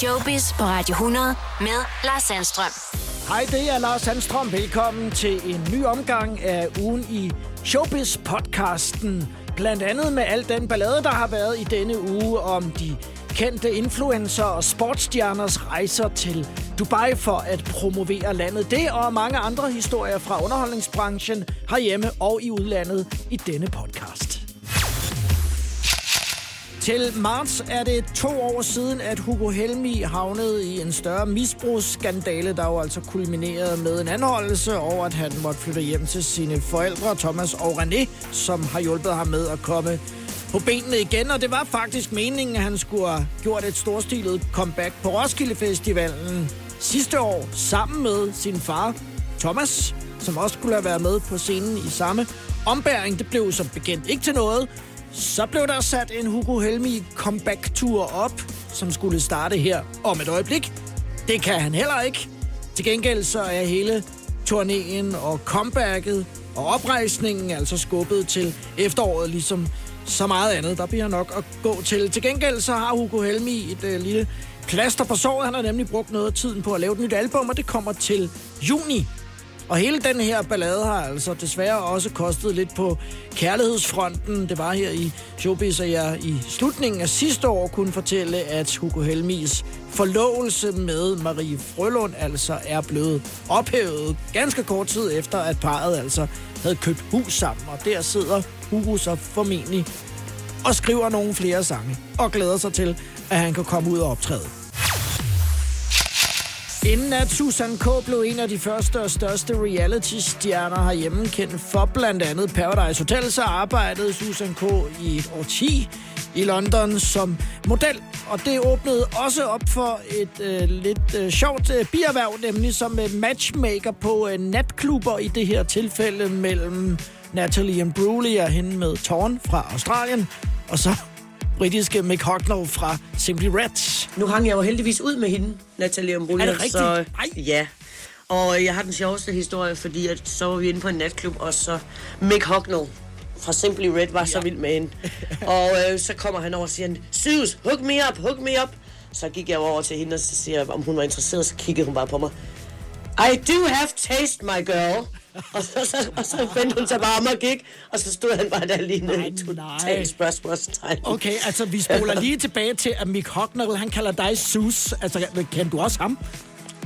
Showbiz på Radio 100 med Lars Sandstrøm. Hej, det er Lars Sandstrøm. Velkommen til en ny omgang af ugen i Showbiz-podcasten. Blandt andet med al den ballade, der har været i denne uge om de kendte influencer og sportsstjerners rejser til Dubai for at promovere landet. Det og mange andre historier fra underholdningsbranchen herhjemme og i udlandet i denne podcast. Til marts er det to år siden, at Hugo Helmi havnede i en større misbrugsskandale, der jo altså kulminerede med en anholdelse over, at han måtte flytte hjem til sine forældre, Thomas og René, som har hjulpet ham med at komme på benene igen. Og det var faktisk meningen, at han skulle have gjort et storstilet comeback på Roskilde Festivalen sidste år, sammen med sin far, Thomas, som også skulle have været med på scenen i samme ombæring. Det blev som bekendt ikke til noget, så blev der sat en Hugo Helmi comeback-tur op, som skulle starte her om et øjeblik. Det kan han heller ikke. Til gengæld så er hele turnéen og comebacket og oprejsningen altså skubbet til efteråret, ligesom så meget andet. Der bliver nok at gå til. Til gengæld så har Hugo Helmi et øh, lille plaster på såret. Han har nemlig brugt noget af tiden på at lave et nyt album, og det kommer til juni. Og hele den her ballade har altså desværre også kostet lidt på kærlighedsfronten. Det var her i Showbiz, at jeg i slutningen af sidste år kunne fortælle, at Hugo Helmis forlovelse med Marie Frølund altså er blevet ophævet ganske kort tid efter, at parret altså havde købt hus sammen. Og der sidder Hugo så formentlig og skriver nogle flere sange og glæder sig til, at han kan komme ud og optræde. Inden at Susan K. blev en af de første og største reality-stjerner herhjemme, kendt for blandt andet Paradise Hotel, så arbejdede Susan K. i et årti i London som model. Og det åbnede også op for et øh, lidt øh, sjovt øh, bierhverv, nemlig som øh, matchmaker på øh, natklubber i det her tilfælde mellem Natalie Imbruglia hende med Torn fra Australien, og så britiske Mick Hucknall fra Simply Red. Nu hang jeg jo heldigvis ud med hende, Natalie Umbruglia. Er det rigtigt? Så, ja. Og jeg har den sjoveste historie, fordi at så var vi inde på en natklub, og så Mick Hucknall fra Simply Red var ja. så vild med hende. og øh, så kommer han over og siger, Sus, hook me up, hook me up. Så gik jeg over til hende, og så siger om hun var interesseret, så kiggede hun bare på mig. I do have taste, my girl. Og, så, så, og så vendte hun sig bare om og gik, og så stod han bare der lige nede i totalt spørgsmålstegn. Okay, altså vi spoler lige tilbage til, at Mick Hucknall, han kalder dig Sus. Altså, kan du også ham?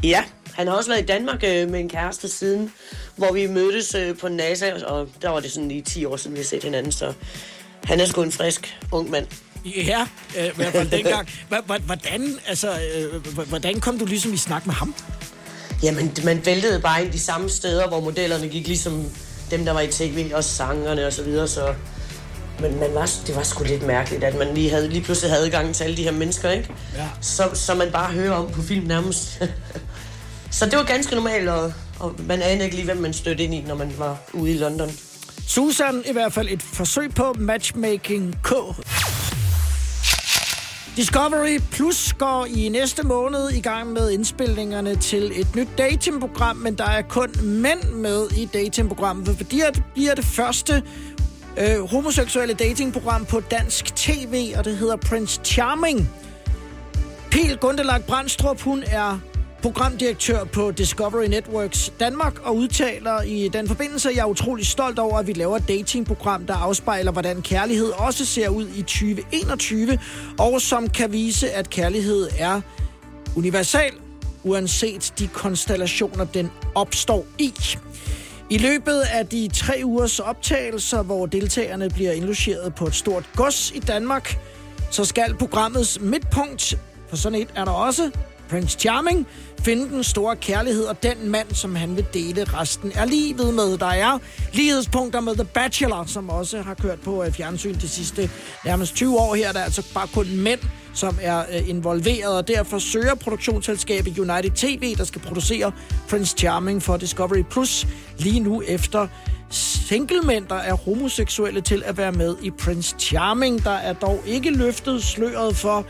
Ja, han har også været i Danmark øh, med en kæreste siden, hvor vi mødtes øh, på NASA, og der var det sådan lige 10 år siden, vi har set hinanden, så han er sgu en frisk ung mand. Ja, øh, i hvert fald dengang. Hvordan, altså, øh, hvordan kom du ligesom i snak med ham? Jamen, man væltede bare ind de samme steder, hvor modellerne gik ligesom dem, der var i tv, og sangerne og så videre, så... Men man var, det var sgu lidt mærkeligt, at man lige, havde, lige pludselig havde adgang til alle de her mennesker, ikke? Ja. Så, så man bare hører om på film nærmest. så det var ganske normalt, og, og man anede ikke lige, hvem man stødte ind i, når man var ude i London. Susan i hvert fald et forsøg på matchmaking K. Discovery Plus går i næste måned i gang med indspilningerne til et nyt datingprogram, men der er kun mænd med i datingprogrammet, fordi det bliver det første øh, homoseksuelle datingprogram på dansk tv, og det hedder Prince Charming. Pil Gundelag Brandstrup, hun er programdirektør på Discovery Networks Danmark og udtaler i den forbindelse, at jeg er utrolig stolt over, at vi laver et datingprogram, der afspejler, hvordan kærlighed også ser ud i 2021, og som kan vise, at kærlighed er universal, uanset de konstellationer, den opstår i. I løbet af de tre ugers optagelser, hvor deltagerne bliver indlogeret på et stort gods i Danmark, så skal programmets midtpunkt, for sådan et er der også, Prince Charming, finde den store kærlighed og den mand, som han vil dele resten af livet med. Der er lighedspunkter med The Bachelor, som også har kørt på øh, fjernsyn de sidste nærmest 20 år her. Der er altså bare kun mænd, som er øh, involveret, og derfor søger produktionsselskabet United TV, der skal producere Prince Charming for Discovery Plus, lige nu efter singlemænd, der er homoseksuelle til at være med i Prince Charming. Der er dog ikke løftet sløret for,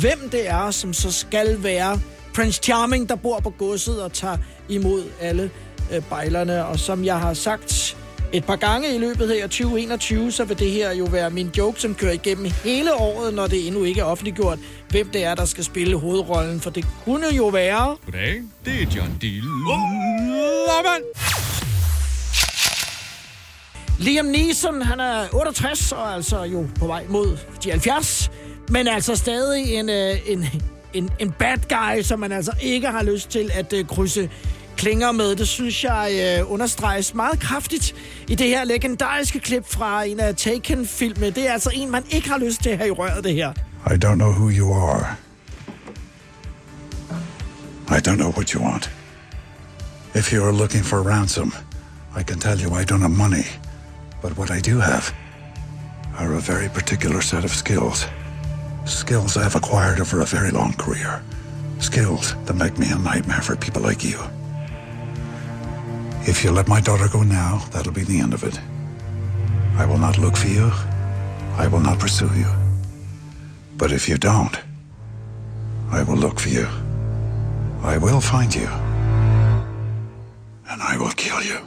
hvem det er, som så skal være Prince Charming, der bor på godset og tager imod alle øh, bejlerne. Og som jeg har sagt et par gange i løbet her 2021, så vil det her jo være min joke, som kører igennem hele året, når det endnu ikke er offentliggjort, hvem det er, der skal spille hovedrollen. For det kunne jo være... Goddag, det er John Deal. Liam Neeson, han er 68 og altså jo på vej mod de 70, men altså stadig en, øh, en, en, en bad guy, som man altså ikke har lyst til at øh, krydse klinger med. Det synes jeg øh, understreges meget kraftigt i det her legendariske klip fra en af Taken-filmene. Det er altså en, man ikke har lyst til at have i røret, det her. I don't know who you are. I don't know what you want. If you are looking for ransom, I can tell you I don't have money. But what I do have are a very particular set of skills. Skills I've acquired over a very long career. Skills that make me a nightmare for people like you. If you let my daughter go now, that'll be the end of it. I will not look for you. I will not pursue you. But if you don't, I will look for you. I will find you. And I will kill you.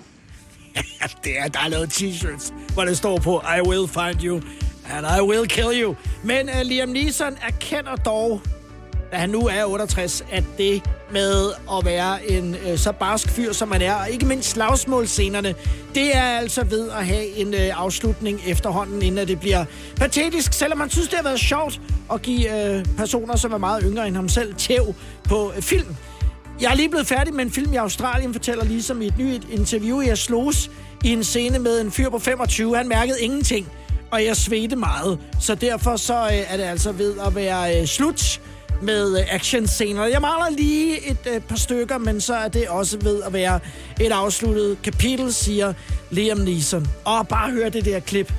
det er, der er lavet t-shirts, hvor det står på, I will find you, and I will kill you. Men uh, Liam Neeson erkender dog, da han nu er 68, at det med at være en uh, så barsk fyr, som man er, og ikke mindst slagsmålscenerne, det er altså ved at have en uh, afslutning efterhånden, inden det bliver patetisk, selvom man synes, det har været sjovt at give uh, personer, som er meget yngre end ham selv, tæv på uh, film. Jeg er lige blevet færdig med en film i Australien, fortæller ligesom i et nyt interview, jeg slogs i en scene med en fyr på 25. Han mærkede ingenting, og jeg svedte meget. Så derfor så øh, er det altså ved at være øh, slut med øh, actionscener. Jeg maler lige et øh, par stykker, men så er det også ved at være et afsluttet kapitel, siger Liam Neeson. Og bare hør det der klip.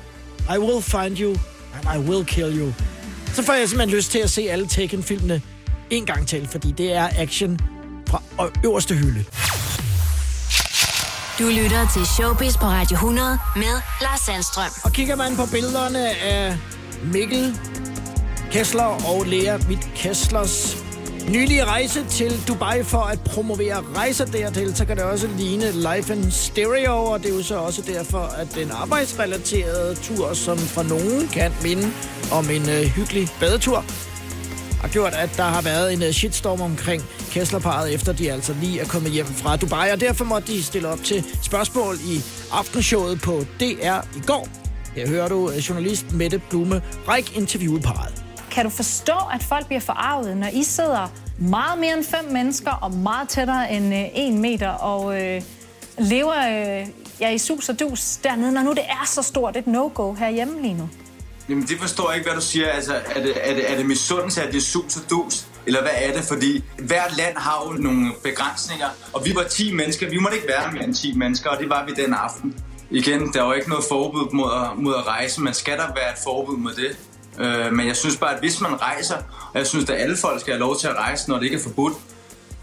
I will find you, and I will kill you. Så får jeg simpelthen lyst til at se alle Tekken-filmene en gang til, fordi det er action fra øverste hylde. Du lytter til Showbiz på Radio 100 med Lars Sandstrøm. Og kigger man på billederne af Mikkel Kessler og Lea Witt Kesslers nylige rejse til Dubai for at promovere rejser dertil, så kan det også ligne Life in Stereo, og det er jo så også derfor, at den arbejdsrelaterede tur, som for nogen kan minde om en øh, hyggelig badetur, har gjort, at der har været en øh, shitstorm omkring Kesslerparet, efter de altså lige er kommet hjem fra Dubai, og derfor måtte de stille op til spørgsmål i aftenshowet på DR i går. Her hører du øh, journalist Mette Blume Rik interviewet parret. Kan du forstå, at folk bliver forarvet, når I sidder meget mere end fem mennesker og meget tættere end øh, en meter og øh, lever øh, ja, i sus og dus dernede, når nu det er så stort et no-go herhjemme lige nu? Jamen, det forstår jeg ikke, hvad du siger. Altså, er det, er det, er det misundelse, at det er sus og dus? Eller hvad er det? Fordi hvert land har jo nogle begrænsninger, og vi var 10 mennesker. Vi måtte ikke være mere end 10 mennesker, og det var vi den aften. Igen, der var ikke noget forbud mod at, mod at rejse, men skal der være et forbud mod det? Øh, men jeg synes bare, at hvis man rejser, og jeg synes, at alle folk skal have lov til at rejse, når det ikke er forbudt,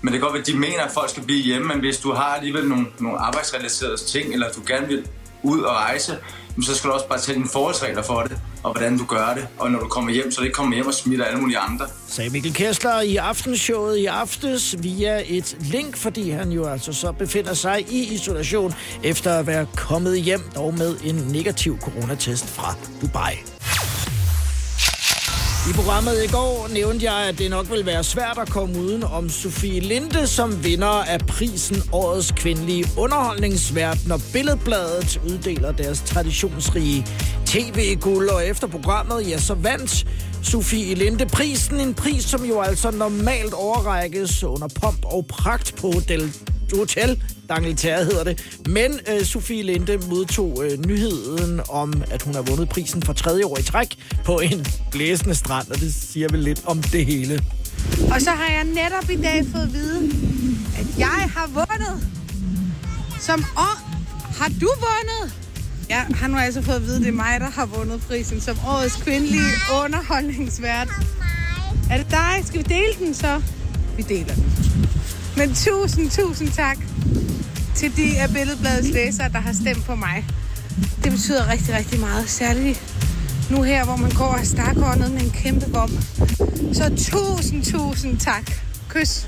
men det kan godt være, at de mener, at folk skal blive hjemme, men hvis du har alligevel nogle, nogle arbejdsrelaterede ting, eller du gerne vil ud og rejse, så skal du også bare tage dine forholdsregler for det, og hvordan du gør det. Og når du kommer hjem, så det ikke kommer hjem og smitter alle mulige andre. Sagde Mikkel Kessler i aftenshowet i aftes via et link, fordi han jo altså så befinder sig i isolation efter at være kommet hjem, dog med en negativ coronatest fra Dubai. I programmet i går nævnte jeg, at det nok vil være svært at komme uden om Sofie Linde som vinder af prisen Årets Kvindelige Underholdningsvært, når Billedbladet uddeler deres traditionsrige tv-guld. Og efter programmet, ja, så vandt Sofie Linde prisen. En pris, som jo altså normalt overrækkes under pomp og pragt på Del Hotel D'Angleterre hedder det. Men øh, Sofie Linde modtog øh, nyheden om, at hun har vundet prisen for tredje år i træk på en blæsende strand, og det siger vel lidt om det hele. Og så har jeg netop i dag fået at vide, at jeg har vundet. Som år har du vundet? Jeg har nu altså fået at vide, at det er mig, der har vundet prisen som årets kvindelige underholdningsvært. Er det dig? Skal vi dele den så? Vi deler den. Men tusind, tusind tak til de af Billedbladets læsere, der har stemt på mig. Det betyder rigtig, rigtig meget. Særligt nu her, hvor man går og stakåndet med en kæmpe bom. Så tusind, tusind tak. Kys.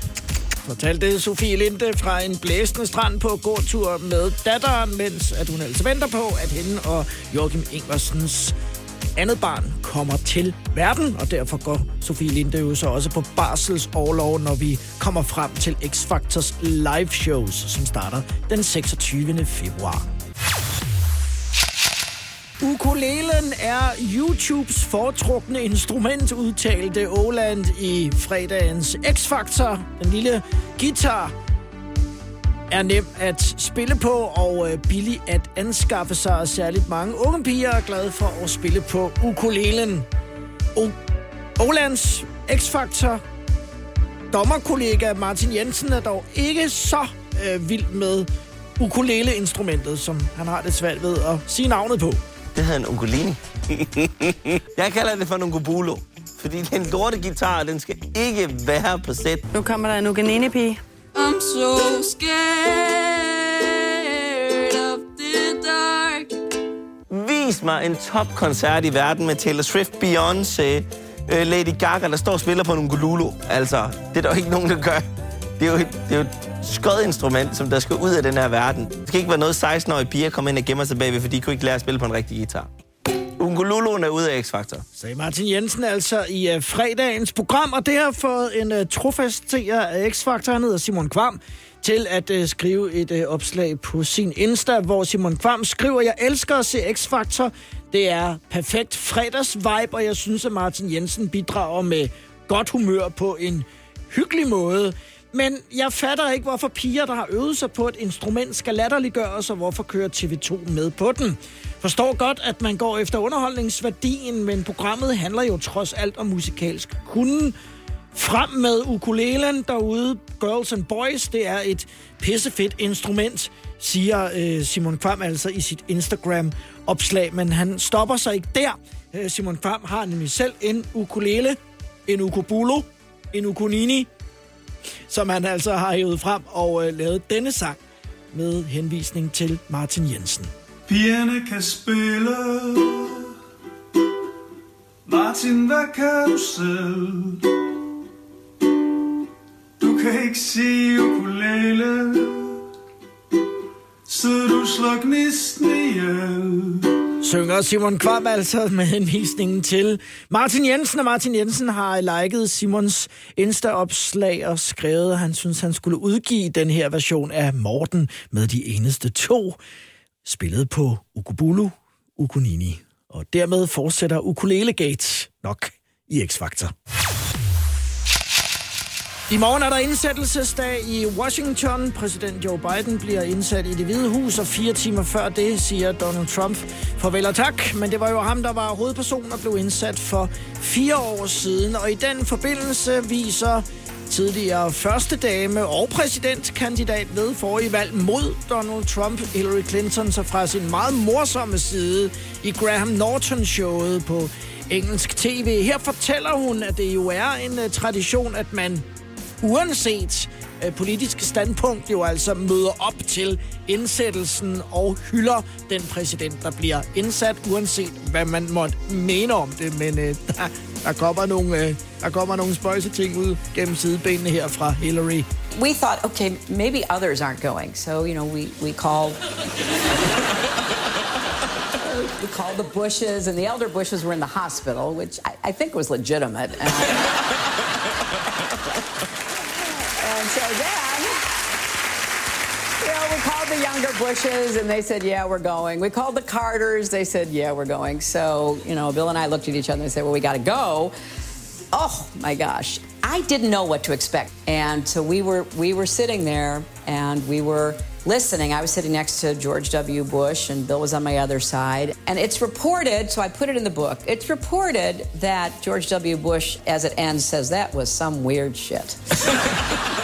fortalte Sofie Linde fra en blæsende strand på gåtur med datteren, mens at hun altså venter på, at hende og Joachim Ingersens andet barn kommer til verden, og derfor går Sofie Linde jo så også på barselsårlov, når vi kommer frem til X-Factors live shows, som starter den 26. februar. Ukulelen er YouTubes foretrukne instrument, udtalte Åland i fredagens X-Factor. Den lille guitar er nem at spille på og øh, billig at anskaffe sig, og særligt mange unge piger er glade for at spille på ukulelen. O- Olands X-Factor dommerkollega Martin Jensen er dog ikke så øh, vild med ukulele-instrumentet, som han har det svært ved at sige navnet på. Det hedder en ukulele. jeg kalder det for en ukubulo. Fordi den lorte guitar, den skal ikke være på sæt. Nu kommer der en ukulele-pige. I'm so scared of the dark. Vis mig en topkoncert i verden med Taylor Swift, Beyoncé, øh, Lady Gaga, der står og spiller på en ukulele. Altså, det er der jo ikke nogen, der gør. Det er jo, det er jo et skodinstrument, som der skal ud af den her verden. Det skal ikke være noget 16-årige piger kommer ind og gemmer sig bagved, for de kunne ikke lære at spille på en rigtig guitar. Ukulelen er ude af X-Factor. Sagde Martin Jensen altså i uh, fredagens program, og det har fået en uh, trofast seer af X-Factor, han hedder Simon Kvam, til at uh, skrive et uh, opslag på sin Insta, hvor Simon Kvam skriver, jeg elsker at se X-Factor. Det er perfekt fredagsvibe, og jeg synes, at Martin Jensen bidrager med godt humør på en hyggelig måde. Men jeg fatter ikke, hvorfor piger, der har øvet sig på et instrument, skal latterliggøres, og hvorfor kører TV2 med på den. Forstår godt, at man går efter underholdningsværdien, men programmet handler jo trods alt om musikalsk kunden. Frem med ukulelen derude, Girls and Boys, det er et pissefedt instrument, siger øh, Simon Kvam altså i sit Instagram-opslag, men han stopper sig ikke der. Øh, Simon Kvam har nemlig selv en ukulele, en ukubulo, en ukunini, som han altså har hævet frem og øh, lavet denne sang med henvisning til Martin Jensen. Pigerne kan spille Martin, hvad kan du selv? Du kan ikke sige ukulele Så du slår gnisten ihjel Synger Simon Kvam altså med henvisningen til Martin Jensen, og Martin Jensen har liket Simons Insta-opslag og skrevet, at han synes, han skulle udgive den her version af Morten med de eneste to, spillet på Ukubulu Ukunini. Og dermed fortsætter Ukulele Gate nok i X-Factor. I morgen er der indsættelsesdag i Washington. Præsident Joe Biden bliver indsat i det hvide hus, og fire timer før det siger Donald Trump farvel og tak. Men det var jo ham, der var hovedperson og blev indsat for fire år siden. Og i den forbindelse viser tidligere første dame og præsidentkandidat ved forrige valg mod Donald Trump, Hillary Clinton, så fra sin meget morsomme side i Graham Norton-showet på engelsk tv. Her fortæller hun, at det jo er en øh, tradition, at man uanset øh, politisk standpunkt jo altså møder op til indsættelsen og hylder den præsident, der bliver indsat, uanset hvad man måtte mene om det. Men øh, der, der kommer nogle, øh, der kommer nogle spøjse ting ud gennem sidebenene her fra Hillary. We thought, okay, maybe others aren't going. So, you know, we, we called... we called the Bushes, and the elder Bushes were in the hospital, which I, I think was legitimate. And, and so then, you know, we called the younger Bushes, and they said, yeah, we're going. We called the Carters. They said, yeah, we're going. So, you know, Bill and I looked at each other and said, well, we got to go. Oh my gosh. I didn't know what to expect. And so we were we were sitting there and we were listening. I was sitting next to George W. Bush and Bill was on my other side. And it's reported, so I put it in the book. It's reported that George W. Bush as it ends says that was some weird shit.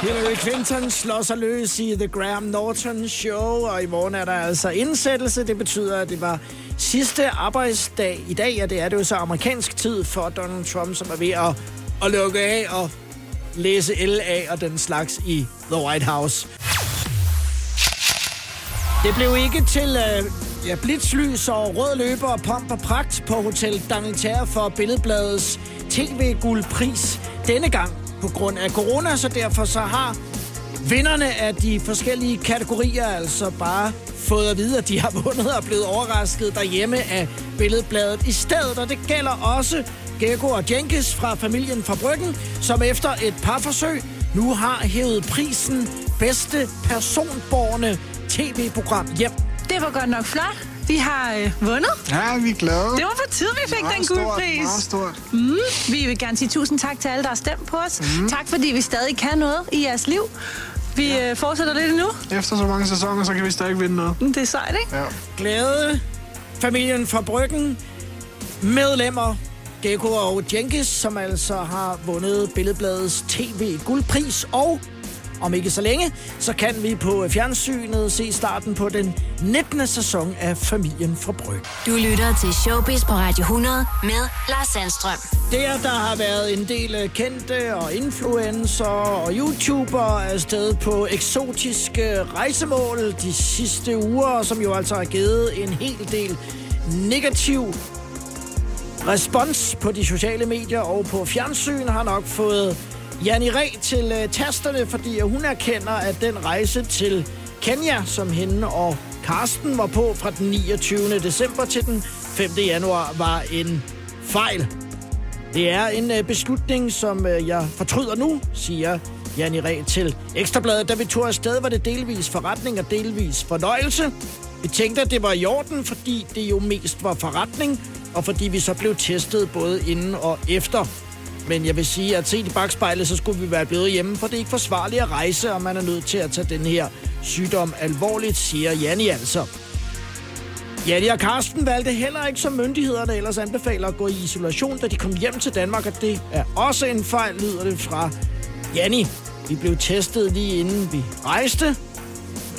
Hillary Clinton slår sig løs i The Graham Norton Show, og i morgen er der altså indsættelse. Det betyder, at det var sidste arbejdsdag i dag, og det er det jo så amerikansk tid for Donald Trump, som er ved at, at lukke af og læse LA og den slags i The White House. Det blev ikke til øh, ja, blitzlys og rød løber og pomp og pragt på Hotel D'Angleterre for Billedbladets TV-guldpris denne gang. på grund af corona, så derfor så har vinderne af de forskellige kategorier altså bare fået at vide, at de har vundet og blevet overrasket derhjemme af billedbladet i stedet. Og det gælder også Gekko og Jenkins fra familien fra Bryggen, som efter et par forsøg nu har hævet prisen bedste personborgende tv-program hjem. Det var godt nok flot. Vi har øh, vundet. Ja, vi er glade. Det var på tide, vi fik Meget den guldpris. meget stort. Mm, vi vil gerne sige tusind tak til alle, der har stemt på os. Mm. Tak, fordi vi stadig kan noget i jeres liv. Vi ja. øh, fortsætter lidt endnu. Efter så mange sæsoner, så kan vi stadig vinde noget. Det er sejt, ikke? Ja. Glæde, familien fra Bryggen, medlemmer Gekko og Jenkins, som altså har vundet Billedbladets TV-guldpris, og om ikke så længe, så kan vi på fjernsynet se starten på den 19. sæson af Familien fra Bryggen. Du lytter til Showbiz på Radio 100 med Lars Sandstrøm. Der, der har været en del øh, kendte og influencer og YouTuber afsted på eksotiske rejsemål de sidste uger, som jo altså har givet en hel del negativ respons på de sociale medier og på fjernsyn har nok fået Janni Re til uh, tasterne, fordi hun erkender, at den rejse til Kenya, som hende og Karsten var på fra den 29. december til den 5. januar, var en fejl. Det er en uh, beslutning, som uh, jeg fortryder nu, siger Janni Re til Ekstrabladet. Da vi tog afsted, var det delvis forretning og delvis fornøjelse. Vi tænkte, at det var i orden, fordi det jo mest var forretning, og fordi vi så blev testet både inden og efter. Men jeg vil sige, at set i bagspejlet, så skulle vi være blevet hjemme, for det er ikke forsvarligt at rejse, og man er nødt til at tage den her sygdom alvorligt, siger Janni altså. Janni og Karsten valgte heller ikke, som myndighederne ellers anbefaler, at gå i isolation, da de kom hjem til Danmark, og det er også en fejl, lyder det fra Janni. Vi blev testet lige inden vi rejste.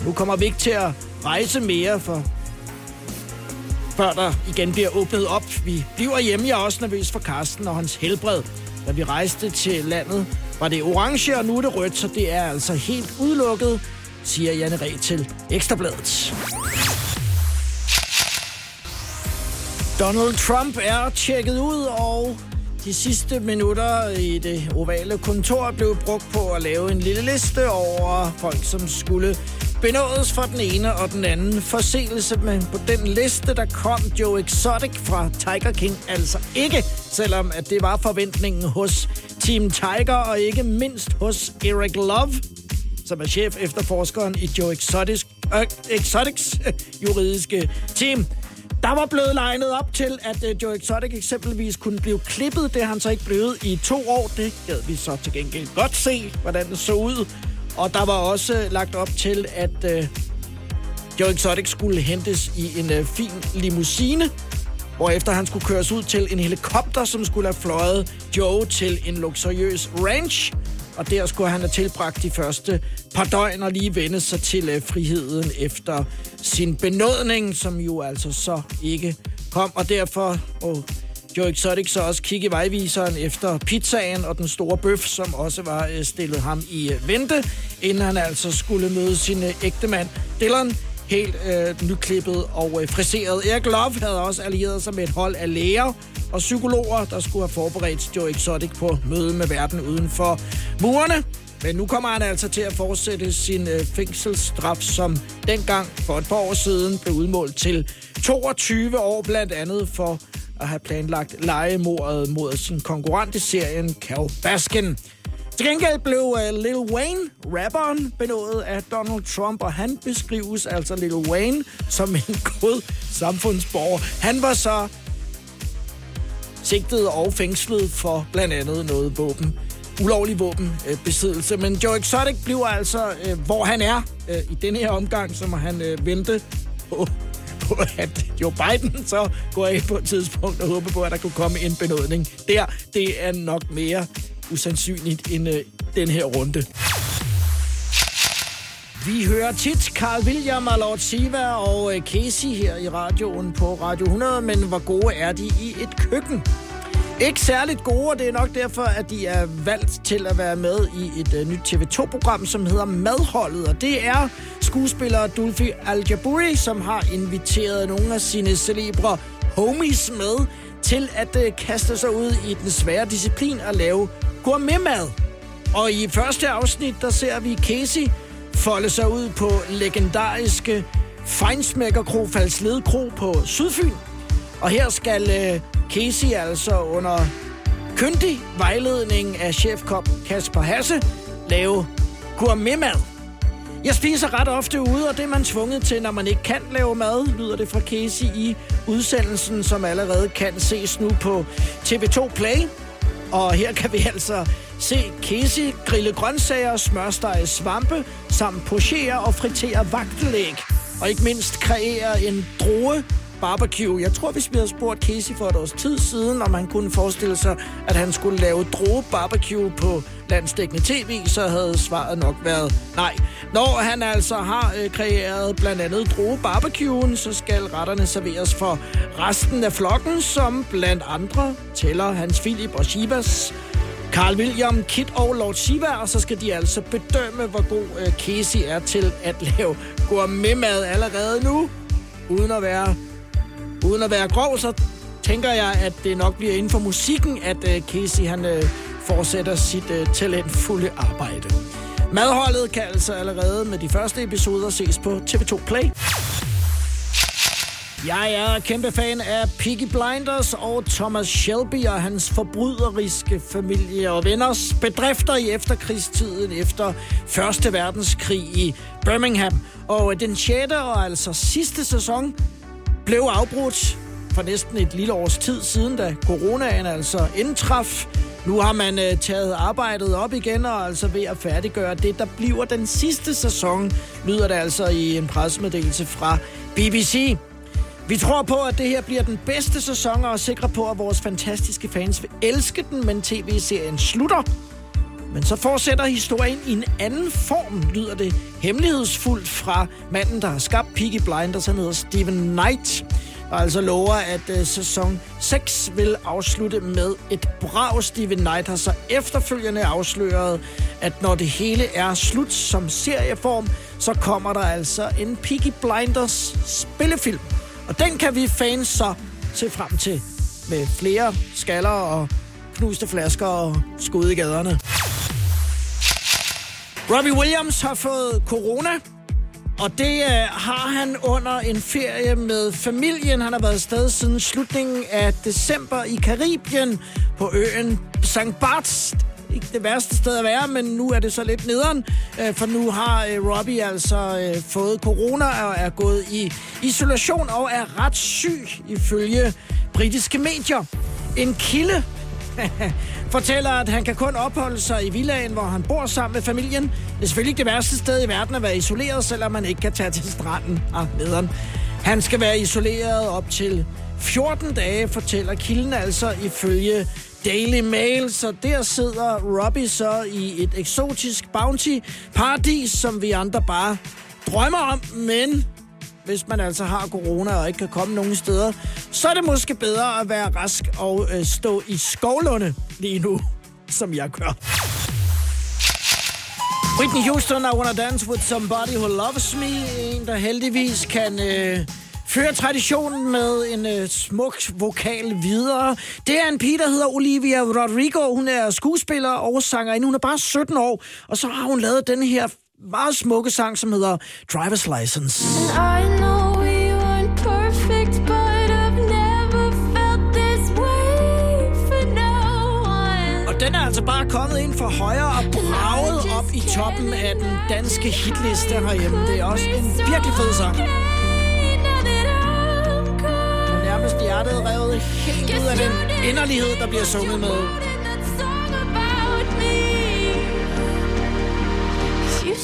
Nu kommer vi ikke til at rejse mere, for før der igen bliver åbnet op. Vi bliver hjemme, jeg er også nervøs for Karsten og hans helbred. Da vi rejste til landet, var det orange, og nu er det rødt, så det er altså helt udelukket, siger Janne Ræ til Ekstrabladet. Donald Trump er tjekket ud, og de sidste minutter i det ovale kontor blev brugt på at lave en lille liste over folk, som skulle benådes for den ene og den anden forseelse. Men på den liste, der kom Joe Exotic fra Tiger King altså ikke, selvom at det var forventningen hos Team Tiger, og ikke mindst hos Eric Love, som er chef efterforskeren i Joe Exotic, øh, Exotics øh, juridiske team. Der var blevet legnet op til, at øh, Joe Exotic eksempelvis kunne blive klippet. Det har han så ikke blevet i to år. Det gad vi så til gengæld godt se, hvordan det så ud. Og der var også øh, lagt op til, at øh, Joe Exotic skulle hentes i en øh, fin limousine, hvorefter han skulle køres ud til en helikopter, som skulle have fløjet Joe til en luksuriøs ranch. Og der skulle han have tilbragt de første par døgn og lige vende sig til øh, friheden efter sin benådning, som jo altså så ikke kom. Og derfor må jo Exotic så også kigge i vejviseren efter pizzaen og den store bøf, som også var øh, stillet ham i øh, vente, inden han altså skulle møde sin uh, ægte mand Dylan helt øh, nyklippet og øh, friseret. Erik Love havde også allieret sig med et hold af læger og psykologer, der skulle have forberedt Joe Exotic på møde med verden uden for murene. Men nu kommer han altså til at fortsætte sin øh, fængselsstraf, som dengang for et par år siden blev udmålt til 22 år, blandt andet for at have planlagt legemordet mod sin konkurrent i serien, Cal Baskin. Til gengæld blev uh, Lil Wayne, rapperen, benådet af Donald Trump, og han beskrives altså Lil Wayne som en god samfundsborger. Han var så sigtet og fængslet for blandt andet noget våben, ulovlig våbenbesiddelse. Men Joe Exotic bliver altså, øh, hvor han er øh, i denne her omgang, så må han øh, vente på, på, at Joe Biden så går af på et tidspunkt og håber på, at der kunne komme en benådning. Der, det er nok mere usandsynligt end øh, den her runde. Vi hører tit Carl William og Lord Siva og øh, Casey her i radioen på Radio 100, men hvor gode er de i et køkken? Ikke særligt gode, og det er nok derfor, at de er valgt til at være med i et uh, nyt TV2-program, som hedder Madholdet. Og det er skuespiller Dulfi al som har inviteret nogle af sine celebre homies med til at uh, kaste sig ud i den svære disciplin at lave gourmetmad. Og i første afsnit, der ser vi Casey folde sig ud på legendariske Feinsmækker Kro, Falsled Kro på Sydfyn. Og her skal øh, Casey altså under kyndig vejledning af chefkop Kasper Hasse lave gourmetmad. Jeg spiser ret ofte ude, og det er man tvunget til, når man ikke kan lave mad, lyder det fra Casey i udsendelsen, som allerede kan ses nu på TV2 Play. Og her kan vi altså se Casey grille grøntsager, smørstege svampe, samt pochere og fritere vagtelæg. Og ikke mindst kreere en droge barbecue. Jeg tror, hvis vi havde spurgt Casey for et års tid siden, om han kunne forestille sig, at han skulle lave droge barbecue på landstækkende tv, så havde svaret nok været nej. Når han altså har øh, kreeret blandt andet droge barbecuen, så skal retterne serveres for resten af flokken, som blandt andre tæller Hans Philip og Shibas Carl William, Kit og Lord Shiva, og så skal de altså bedømme, hvor god øh, Casey er til at lave gourmetmad allerede nu. Uden at være, uden at være grov, så tænker jeg, at det nok bliver inden for musikken, at øh, Casey han øh, fortsætter sit øh, talentfulde arbejde. Madholdet kan altså allerede med de første episoder ses på TV2 Play. Jeg er kæmpe fan af Piggy Blinders og Thomas Shelby og hans forbryderiske familie og venners bedrifter i efterkrigstiden efter Første Verdenskrig i Birmingham. Og øh, den 6. og altså sidste sæson blev afbrudt for næsten et lille års tid siden, da coronaen altså indtraf. Nu har man øh, taget arbejdet op igen og altså ved at færdiggøre det, der bliver den sidste sæson, lyder det altså i en pressemeddelelse fra BBC. Vi tror på, at det her bliver den bedste sæson, og er sikre på, at vores fantastiske fans vil elske den, men tv-serien slutter. Men så fortsætter historien i en anden form, lyder det hemmelighedsfuldt fra manden, der har skabt Peaky Blinders. Han hedder Steven Knight, og altså lover, at uh, sæson 6 vil afslutte med et brav. Steven Knight har så efterfølgende afsløret, at når det hele er slut som serieform, så kommer der altså en Peaky Blinders spillefilm. Og den kan vi fans så se frem til med flere skaller og knuste flasker og skud i gaderne. Robbie Williams har fået corona, og det øh, har han under en ferie med familien. Han har været afsted siden slutningen af december i Karibien på øen St. Barts. Ikke det værste sted at være, men nu er det så lidt nederen, øh, for nu har øh, Robbie altså øh, fået corona og er gået i isolation og er ret syg ifølge britiske medier. En kilde fortæller, at han kan kun opholde sig i villaen, hvor han bor sammen med familien. Det er selvfølgelig ikke det værste sted i verden at være isoleret, selvom man ikke kan tage til stranden og nederen. Han skal være isoleret op til 14 dage, fortæller kilden altså ifølge Daily Mail. Så der sidder Robbie så i et eksotisk bounty-paradis, som vi andre bare drømmer om, men hvis man altså har corona og ikke kan komme nogen steder, så er det måske bedre at være rask og øh, stå i skovlunde lige nu, som jeg gør. Whitney Houston, I Wanna Dance With Somebody Who Loves Me. En, der heldigvis kan øh, føre traditionen med en øh, smuk vokal videre. Det er en pige, der hedder Olivia Rodrigo. Hun er skuespiller og sangerinde. Hun er bare 17 år, og så har hun lavet den her meget smukke sang, som hedder Driver's License. I know den er altså bare kommet ind for højre og braget op i toppen af den danske hitliste herhjemme. Det er også en virkelig fed sang. Og nærmest hjertet revet helt ud af den inderlighed, der bliver sunget med.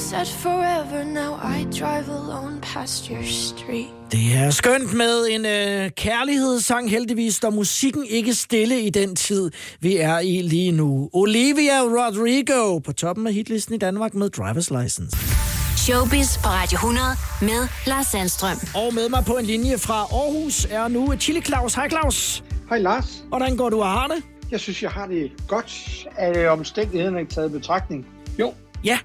Said forever, now I drive alone past your street. Det er skønt med en øh, kærlighedssang, heldigvis står musikken ikke stille i den tid, vi er i lige nu. Olivia Rodrigo på toppen af hitlisten i Danmark med Driver's License. Showbiz på Radio 100 med Lars Sandstrøm. Og med mig på en linje fra Aarhus er nu Chili Claus. Hej Claus. Hej Lars. Hvordan går du og har det? Jeg synes, jeg har det godt af omstændighederne ikke taget i betragtning. Jo. Ja,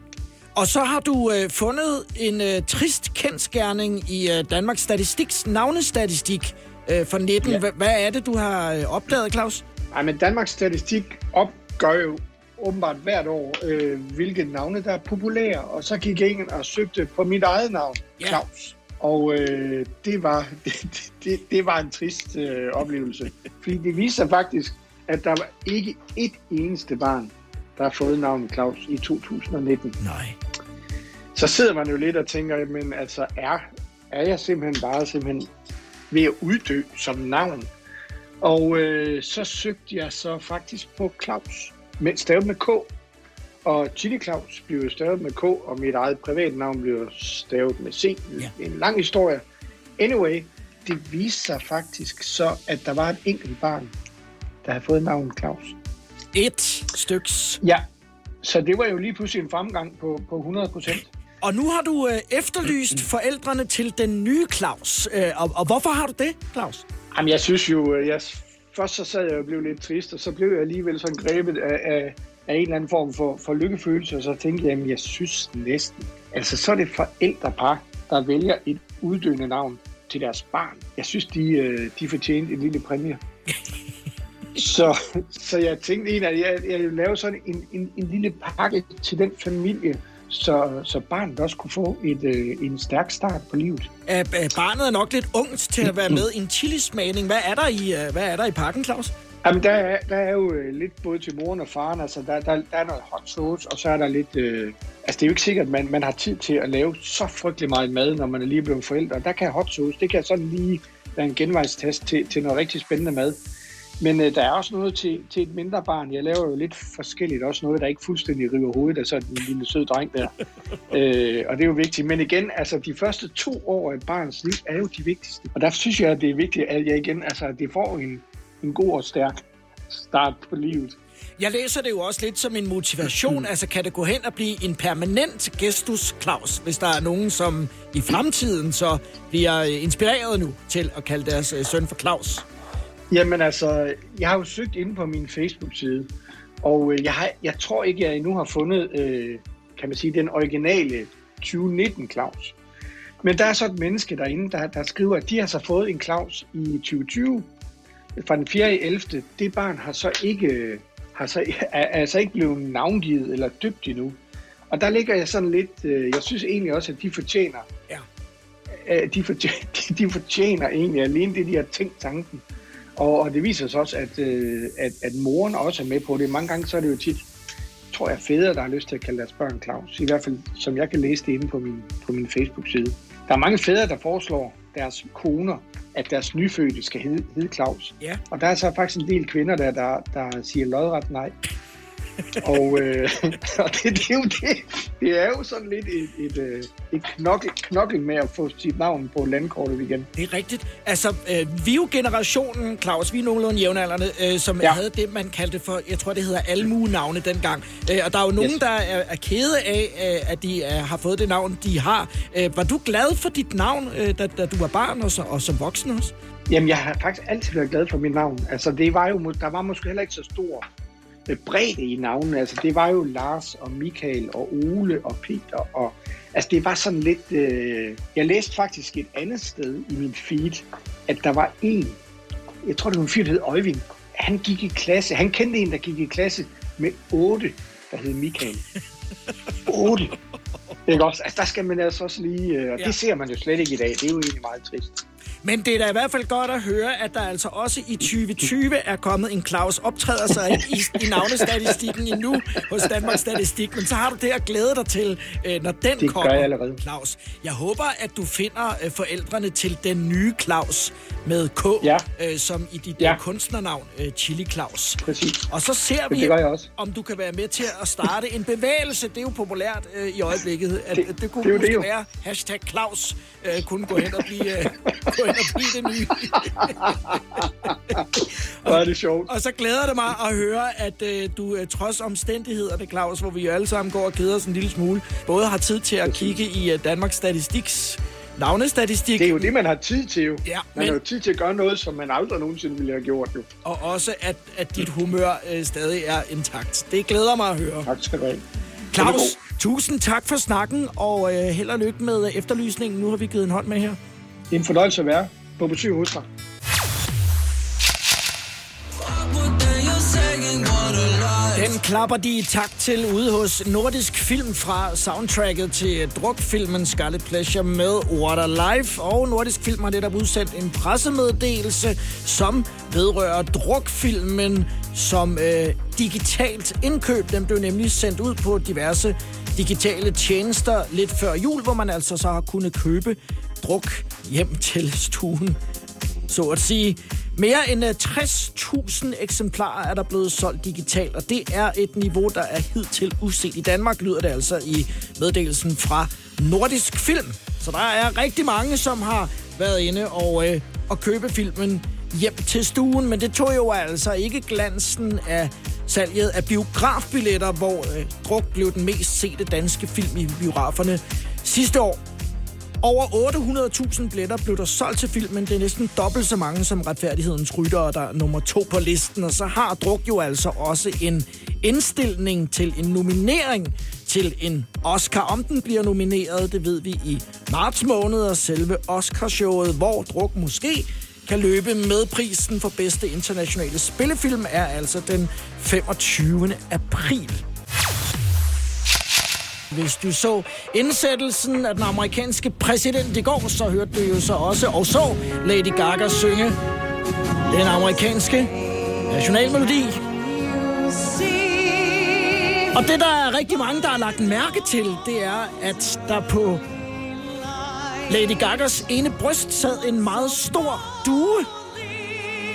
og så har du øh, fundet en øh, trist kendskærning i øh, Danmarks Statistiks navnestatistik øh, for 19. Ja. Hvad er det, du har øh, opdaget, Claus? Ej, men Danmarks Statistik opgør jo åbenbart hvert år, øh, hvilke navne, der er populære. Og så gik jeg ind og søgte på mit eget navn, Ja. Claus. Og øh, det, var, det, det, det var en trist øh, oplevelse. Fordi det viste sig faktisk, at der var ikke et eneste barn, der har fået navnet Claus i 2019. Nej. Så sidder man jo lidt og tænker, men altså, er, er jeg simpelthen bare simpelthen ved at uddø som navn? Og øh, så søgte jeg så faktisk på Claus, med, stavet med K. Og Chili Claus blev stavet med K, og mit eget private navn blev stavet med C. Ja. En lang historie. Anyway, det viste sig faktisk så, at der var et enkelt barn, der havde fået navnet Claus. Et styks. Ja, så det var jo lige pludselig en fremgang på, på 100 procent. Og nu har du øh, efterlyst forældrene til den nye Claus. Øh, og, og hvorfor har du det, Claus? Jamen, jeg synes jo, øh, jeg, først så sad jeg og blev lidt trist, og så blev jeg alligevel sådan grebet af, af, af en eller anden form for, for lykkefølelse, og så tænkte jeg, jamen, jeg synes næsten. Altså, så er det forældrepar, der vælger et uddøende navn til deres barn. Jeg synes, de, øh, de fortjente en lille præmie. så, så jeg tænkte egentlig, at jeg, jeg ville lave sådan en, en, en lille pakke til den familie, så, så barnet også kunne få et, øh, en stærk start på livet. Øh, barnet er nok lidt ungt til at være med i en chilismagning. Hvad er der i, øh, hvad er der i pakken, Claus? Jamen, der er, der er jo øh, lidt både til moren og faren. Altså, der, der, der er noget hot sauce, og så er der lidt... Øh, altså, det er jo ikke sikkert, at man, man har tid til at lave så frygtelig meget mad, når man er lige blevet forældre. Der kan hot sauce, det kan sådan lige være en genvejstest til, til noget rigtig spændende mad. Men øh, der er også noget til, til et mindre barn. Jeg laver jo lidt forskelligt. Også noget, der ikke fuldstændig river hovedet af sådan en lille sød dreng der. øh, og det er jo vigtigt. Men igen, altså de første to år af et barns liv er jo de vigtigste. Og der synes jeg, at det er vigtigt, at jeg igen, altså, at det får en, en god og stærk start på livet. Jeg læser det jo også lidt som en motivation. Altså, kan det gå hen og blive en permanent gestus, Claus, hvis der er nogen, som i fremtiden så bliver øh, inspireret nu til at kalde deres øh, søn for Claus? Jamen altså, jeg har jo søgt inde på min Facebook-side, og øh, jeg, har, jeg tror ikke, jeg endnu har fundet, øh, kan man sige, den originale 2019 Claus. Men der er så et menneske derinde, der, der skriver, at de har så fået en Claus i 2020 fra den 4. 11. Det barn har så ikke, øh, har så, er, er altså ikke blevet navngivet eller døbt endnu. Og der ligger jeg sådan lidt, øh, jeg synes egentlig også, at de fortjener, Ja. øh, de, fortjener, de fortjener egentlig alene det, de har tænkt tanken. Og, og det viser sig også, at, øh, at, at moren også er med på det. Mange gange så er det jo tit, tror jeg, fædre, der har lyst til at kalde deres børn Claus. I hvert fald, som jeg kan læse det inde på min, på min Facebook-side. Der er mange fædre, der foreslår deres koner, at deres nyfødte skal hedde, hedde Claus. Ja. Og der er så faktisk en del kvinder, der, der, der siger lodret nej. Og øh, og det, det, er jo det. Det er jo sådan lidt et, et, øh, et knokkel, knokkel med at få sit navn på landkortet igen. Det er rigtigt. Altså, øh, vi er jo generationen, Claus, vi er nogenlunde jævnaldrende, øh, som ja. Havde det, man kaldte for, jeg tror, det hedder almue-navne dengang. Øh, og der er jo nogen, Yes. der er, er kede af, øh, at de øh, har fået det navn, de har. Øh, var du glad for dit navn, øh, da, da du var barn og, så, og som voksen også? Jamen, jeg har faktisk altid været glad for mit navn. Altså, det var jo, der var måske heller ikke så stor bredde i navnene. Altså, det var jo Lars og Michael og Ole og Peter. Og, altså, det var sådan lidt... Øh, jeg læste faktisk et andet sted i min feed, at der var en, jeg tror, det var en fyr, der hed Øjvind. Han gik i klasse, han kendte en, der gik i klasse med otte, der hed Michael. 8. Ikke også? Altså, der skal man altså også lige... Øh, og Ja. det ser man jo slet ikke i dag. Det er jo egentlig meget trist. Men det er da i hvert fald godt at høre, at der altså også i 2020 er kommet en Claus optræder sig i, i navnestatistikken endnu hos Danmarks Statistik. Men så har du det at glæde dig til, øh, når den gør kommer, jeg allerede. Claus. Jeg håber, at du finder øh, forældrene til den nye Claus med K, Ja. øh, som i dit Ja. kunstnernavn, øh, Chili Claus. Præcis. Og så ser Det vi, gør om du kan være med til at starte en bevægelse. Det er jo populært øh, i øjeblikket. At, Det- det, det kunne det det være hashtag Claus øh, kunne gå hen og blive, øh, gå hen og blive det nye. Hvor er det sjovt. Og så glæder det mig at høre, at øh, du øh, trods omstændighederne, Claus, hvor vi jo alle sammen går og keder os en lille smule, både har tid til at kigge i øh, Danmarks Statistiks navnestatistik, Det er jo det, man har tid til jo. Ja, man men- har jo tid til at gøre noget, som man aldrig nogensinde ville have gjort jo. og også at, at dit humør øh, stadig er intakt. Det glæder mig at høre. Tak skal du have. Claus, tusind tak for snakken, og øh, held og lykke med efterlysningen. Nu har vi givet en hånd med her. Det er en fornøjelse at være på besøg hos dig. Den klapper de i takt til ude hos Nordisk Film fra soundtracket til drukfilmen Scarlet Pleasure med Water Life. Og Nordisk Film har netop udsendt en pressemeddelelse, som vedrører drukfilmen som øh, digitalt indkøb. Den blev nemlig sendt ud på diverse digitale tjenester lidt før jul, hvor man altså så har kunnet købe druk hjem til stuen så at sige. Mere end øh, 60.000 eksemplarer er der blevet solgt digitalt, og det er et niveau, der er hidtil uset. I Danmark lyder det altså i meddelelsen fra Nordisk Film. Så der er rigtig mange, som har været inde og, øh, og købe filmen hjem til stuen, men det tog jo altså ikke glansen af salget af biografbilletter, hvor øh, druk blev den mest sete danske film i biograferne sidste år. Over 800.000 billetter blev der solgt til filmen. Det er næsten dobbelt så mange som retfærdighedens ryttere, der er nummer to på listen. Og så har Druk jo altså også en indstilling til en nominering til en Oscar. Om den bliver nomineret, det ved vi i marts måned, og selve Oscarshowet, hvor Druk måske kan løbe med prisen for bedste internationale spillefilm, er altså den 25. april. Hvis du så indsættelsen af den amerikanske præsident i går, så hørte du jo så også og så Lady Gaga synge den amerikanske nationalmelodi. Og det, der er rigtig mange, der har lagt mærke til, det er, at der på Lady Gagas ene bryst sad en meget stor due,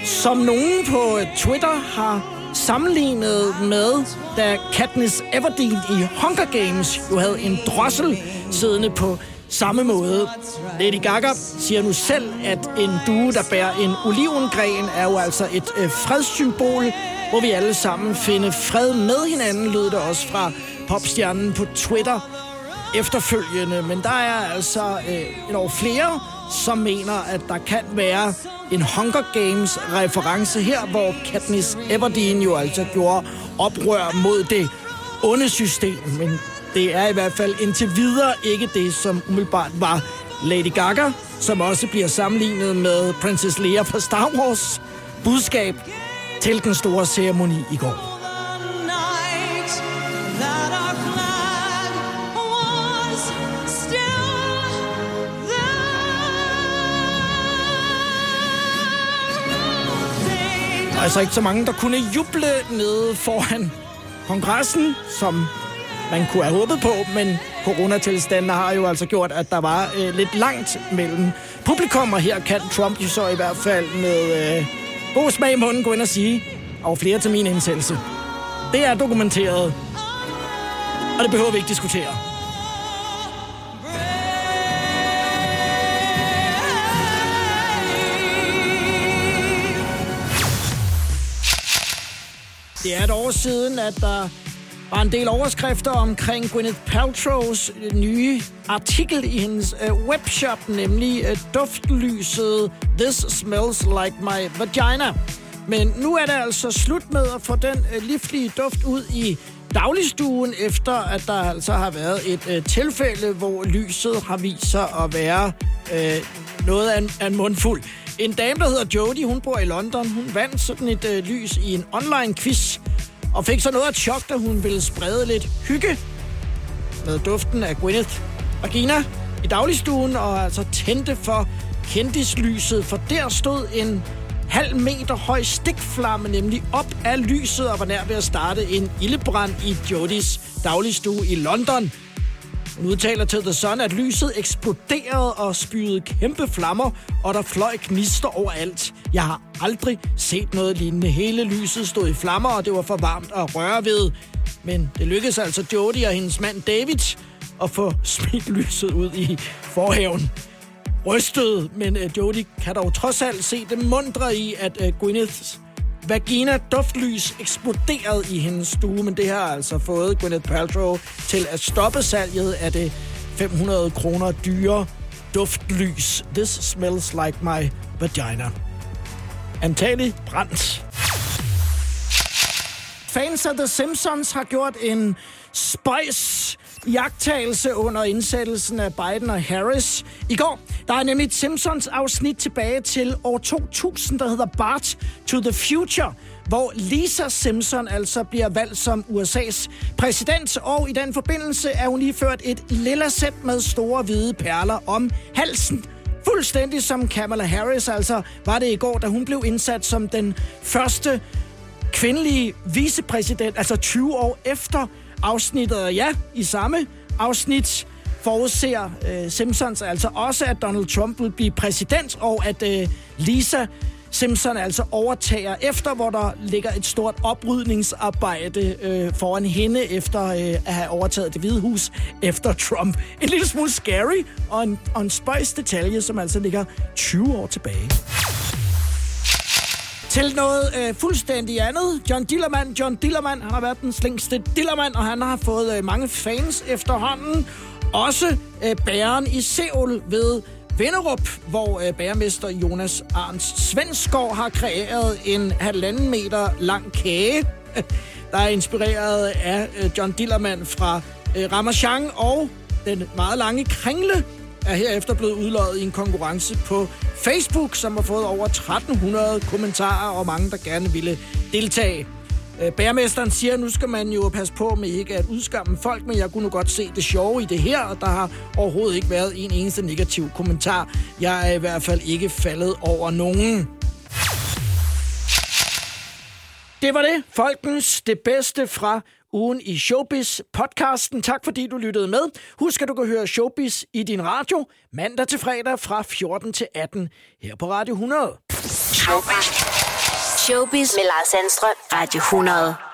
som nogen på Twitter har sammenlignet med, da Katniss Everdeen i Hunger Games jo havde en drossel siddende på samme måde. Lady Gaga siger nu selv, at en due, der bærer en olivengren, er jo altså et øh, fredssymbol, hvor vi alle sammen finder fred med hinanden, lød det også fra popstjernen på Twitter efterfølgende. Men der er altså øh, en over flere, som mener, at der kan være en Hunger Games reference her, hvor Katniss Everdeen jo altså gjorde oprør mod det onde system. Men det er i hvert fald indtil videre ikke det, som umiddelbart var Lady Gaga, som også bliver sammenlignet med Princess Leia fra Star Wars budskab til den store ceremoni i går. Altså ikke så mange, der kunne juble nede foran kongressen, som man kunne have håbet på, men coronatilstanden har jo altså gjort, at der var øh, lidt langt mellem publikum, og her kan Trump jo så i hvert fald med øh, god smag i munden gå ind og sige, og flere til min indsættelse. Det er dokumenteret, og det behøver vi ikke diskutere. Det er et år siden, at der var en del overskrifter omkring Gwyneth Paltrows nye artikel i hendes øh, webshop, nemlig øh, duftlyset This Smells Like My Vagina. Men nu er det altså slut med at få den øh, livlige duft ud i dagligstuen, efter at der altså har været et øh, tilfælde, hvor lyset har vist sig at være øh, noget af en, af en mundfuld. En dame, der hedder Jodie, hun bor i London. Hun vandt sådan et øh, lys i en online quiz, og fik så noget af et chok, da hun ville sprede lidt hygge med duften af Gwyneth Vagina i dagligstuen, og altså tændte for kendislyset, for der stod en halv meter høj stikflamme nemlig op af lyset og var nær ved at starte en ildebrand i Jodis dagligstue i London. Hun udtaler til The Sun, at lyset eksploderede og spydede kæmpe flammer, og der fløj gnister overalt. Jeg har aldrig set noget lignende. Hele lyset stod i flammer, og det var for varmt at røre ved. Men det lykkedes altså Jody og hendes mand David at få smidt lyset ud i forhaven. Rystet, men øh, Jody Jodie kan dog trods alt se det mundre i, at øh, uh, Gwyneths vagina duftlys eksploderede i hendes stue, men det har altså fået Gwyneth Paltrow til at stoppe salget af det 500 kroner dyre duftlys. This smells like my vagina. Antagelig brændt. Fans af The Simpsons har gjort en spøjs jagttagelse under indsættelsen af Biden og Harris. I går, der er nemlig et Simpsons-afsnit tilbage til år 2000, der hedder Bart to the Future, hvor Lisa Simpson altså bliver valgt som USA's præsident, og i den forbindelse er hun lige ført et lilla sæt med store hvide perler om halsen. Fuldstændig som Kamala Harris, altså var det i går, da hun blev indsat som den første kvindelige vicepræsident, altså 20 år efter afsnittet. Og ja, i samme afsnit forudser øh, Simpsons altså også, at Donald Trump vil blive præsident, og at øh, Lisa Simpson altså overtager efter, hvor der ligger et stort oprydningsarbejde øh, foran hende efter øh, at have overtaget det hvide hus efter Trump. En lille smule scary og en, og en spøjs detalje, som altså ligger 20 år tilbage. Til noget øh, fuldstændig andet. John Dillermand. John Dillermand, han har været den slængste Dillermand, og han har fået øh, mange fans efterhånden. Også øh, bæren i Seoul ved Vennerup, hvor øh, bæremester Jonas Arns Svensgaard har kreeret en halvanden meter lang kage, der er inspireret af øh, John Dillermand fra øh, Ramachan, og den meget lange kringle er herefter blevet udløjet i en konkurrence på Facebook, som har fået over 1300 kommentarer og mange, der gerne ville deltage. Øh, bærmesteren siger, at nu skal man jo passe på med ikke at udskamme folk, men jeg kunne nu godt se det sjove i det her, og der har overhovedet ikke været en eneste negativ kommentar. Jeg er i hvert fald ikke faldet over nogen. Det var det, folkens. Det bedste fra ugen i Showbiz podcasten. Tak fordi du lyttede med. Husk at du kan høre Showbiz i din radio mandag til fredag fra 14 til 18 her på Radio 100. Showbiz. Showbiz med Lars Sandstrøm. Radio 100.